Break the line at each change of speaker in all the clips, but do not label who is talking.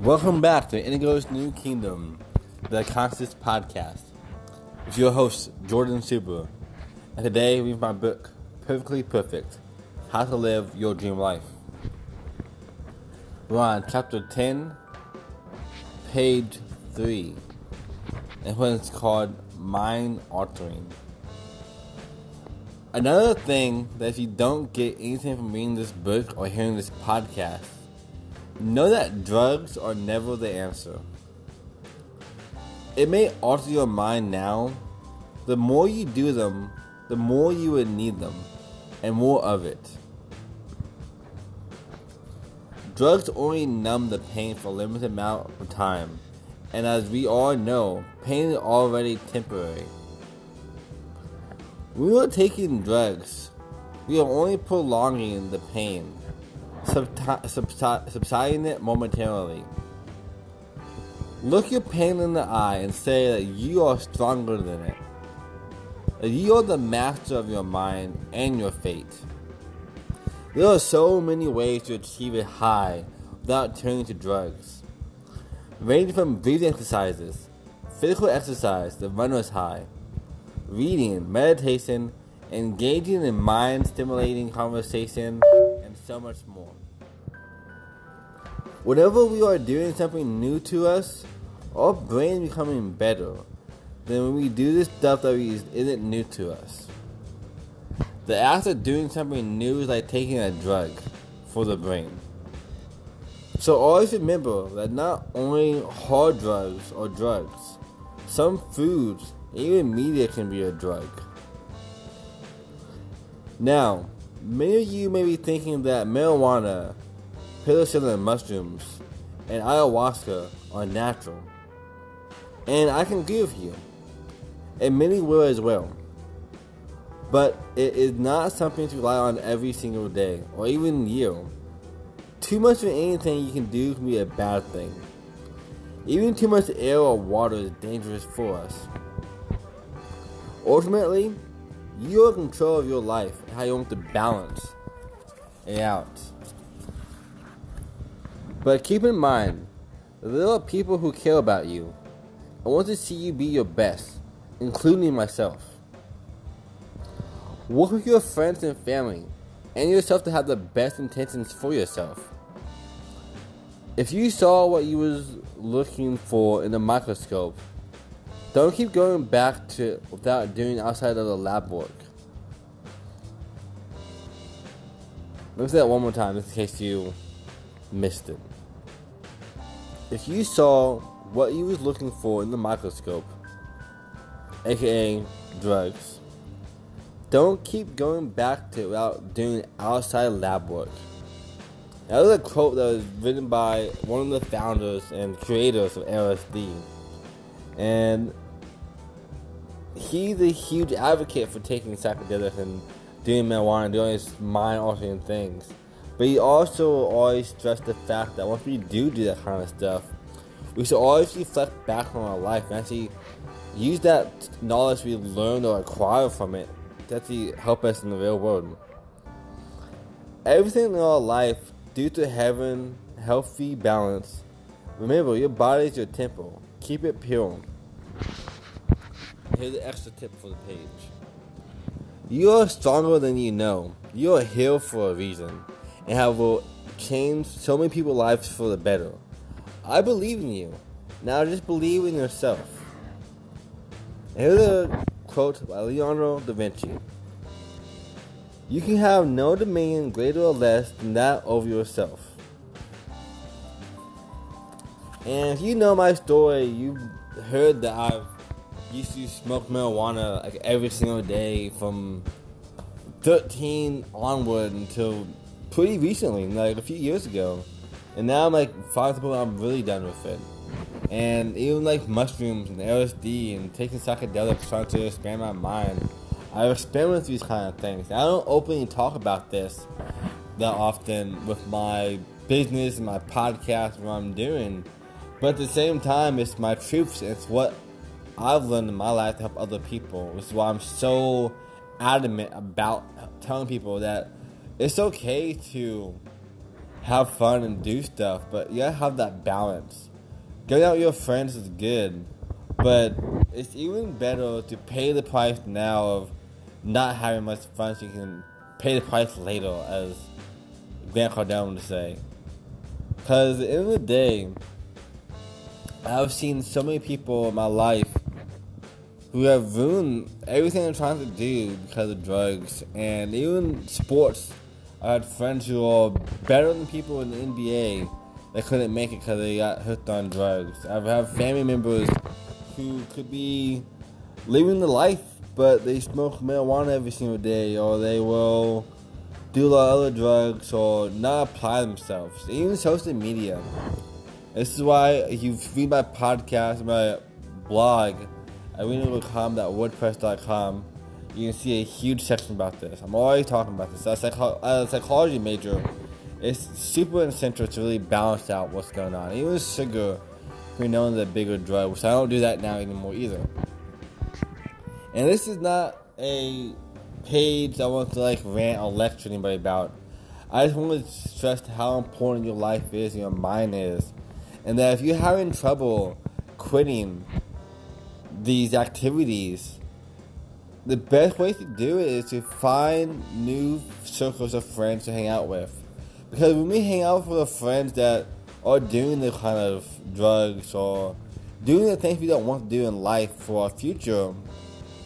Welcome back to Indigo's New Kingdom, the Conscious Podcast. With your host, Jordan Super. And today we have my book, Perfectly Perfect How to Live Your Dream Life. We're on chapter 10, page 3. And what it's called Mind Altering. Another thing that if you don't get anything from reading this book or hearing this podcast, Know that drugs are never the answer. It may alter your mind now. The more you do them, the more you would need them, and more of it. Drugs only numb the pain for a limited amount of time, and as we all know, pain is already temporary. When we are taking drugs, we are only prolonging the pain subsiding it momentarily. Look your pain in the eye and say that you are stronger than it. That you are the master of your mind and your fate. There are so many ways to achieve a high without turning to drugs. Ranging from breathing exercises, physical exercise, the runner's high, reading, meditation, engaging in mind stimulating conversation, so much more. Whenever we are doing something new to us, our brain is becoming better than when we do this stuff that isn't new to us. The act of doing something new is like taking a drug for the brain. So always remember that not only hard drugs are drugs, some foods, even media can be a drug. Now, many of you may be thinking that marijuana, psilocybin mushrooms, and ayahuasca are natural. And I can agree with you. And many will as well. But it is not something to rely on every single day or even year. Too much of anything you can do can be a bad thing. Even too much air or water is dangerous for us. Ultimately, you are in control of your life and how you want to balance it out. But keep in mind, there are people who care about you and want to see you be your best, including myself. Work with your friends and family and yourself to have the best intentions for yourself. If you saw what you was looking for in the microscope don't keep going back to without doing outside of the lab work. Let me say that one more time, in case you missed it. If you saw what you was looking for in the microscope, aka drugs, don't keep going back to it without doing outside lab work. That was a quote that was written by one of the founders and creators of LSD. And he's a huge advocate for taking psychedelics and doing marijuana and doing these mind altering things. But he also always stressed the fact that once we do do that kind of stuff, we should always reflect back on our life and actually use that knowledge we learned or acquired from it to actually help us in the real world. Everything in our life, due to having healthy balance, remember your body is your temple. Keep it pure. Here's the extra tip for the page. You are stronger than you know. You are here for a reason and have changed so many people's lives for the better. I believe in you. Now just believe in yourself. Here's a quote by Leonardo da Vinci. You can have no dominion greater or less than that over yourself. And if you know my story, you've heard that I've used to smoke marijuana like every single day from 13 onward until pretty recently, like a few years ago. And now I'm like people I'm really done with it. And even like mushrooms and LSD and taking psychedelics trying to expand my mind. I experiment with these kind of things. I don't openly talk about this that often with my business and my podcast what I'm doing. But at the same time it's my truths. It's what I've learned in my life to help other people. Which is why I'm so adamant about telling people that it's okay to have fun and do stuff, but you gotta have that balance. Going out with your friends is good, but it's even better to pay the price now of not having much fun so you can pay the price later, as Grant Cardone would say. Because at the end of the day, I've seen so many people in my life who have ruined everything they're trying to do because of drugs and even sports. I had friends who are better than people in the NBA that couldn't make it because they got hooked on drugs. I've had family members who could be living the life, but they smoke marijuana every single day, or they will do a lot of other drugs, or not apply themselves. Even social media. This is why if you read my podcast, my blog, arena.com.wordpress.com, you can see a huge section about this. I'm always talking about this. As a, psycho- as a psychology major, it's super essential to really balance out what's going on. Even sugar, we know the bigger drug, which I don't do that now anymore either. And this is not a page I want to like rant or lecture anybody about. I just want to stress how important your life is your mind is. And that if you're having trouble quitting these activities, the best way to do it is to find new circles of friends to hang out with. Because when we hang out with friends that are doing the kind of drugs or doing the things we don't want to do in life for our future,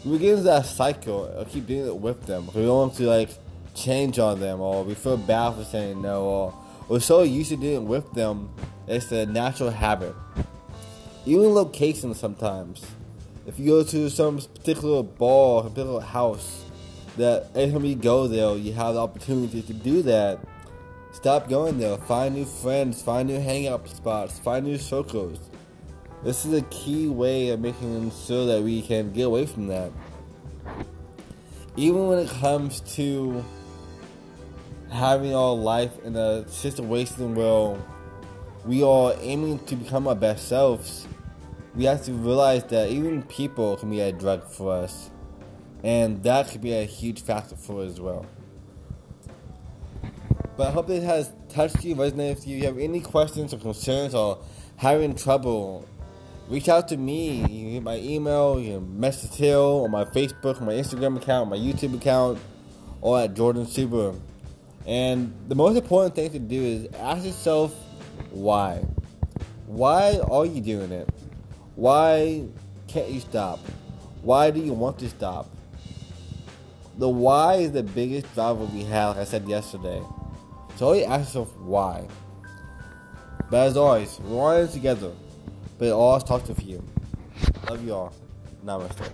we get into that cycle of keep doing it with them. We don't want to like change on them or we feel bad for saying no or we're so used to doing it with them, it's a natural habit. Even locations sometimes. If you go to some particular bar, particular house, that every you go there, you have the opportunity to do that. Stop going there. Find new friends. Find new hangout spots. Find new circles. This is a key way of making sure that we can get away from that. Even when it comes to having our life in a situation where we are aiming to become our best selves, we have to realize that even people can be a drug for us. And that could be a huge factor for us as well. But I hope this has touched you, resonated with you. If you have any questions or concerns or having trouble, reach out to me. You can get my email, you can message Hill on my Facebook, my Instagram account, my YouTube account, or at Jordan Super. And the most important thing to do is ask yourself why. Why are you doing it? Why can't you stop? Why do you want to stop? The why is the biggest driver we have, like I said yesterday. So always ask yourself why. But as always, we're all in together. But it all starts with you. Love you all. Namaste.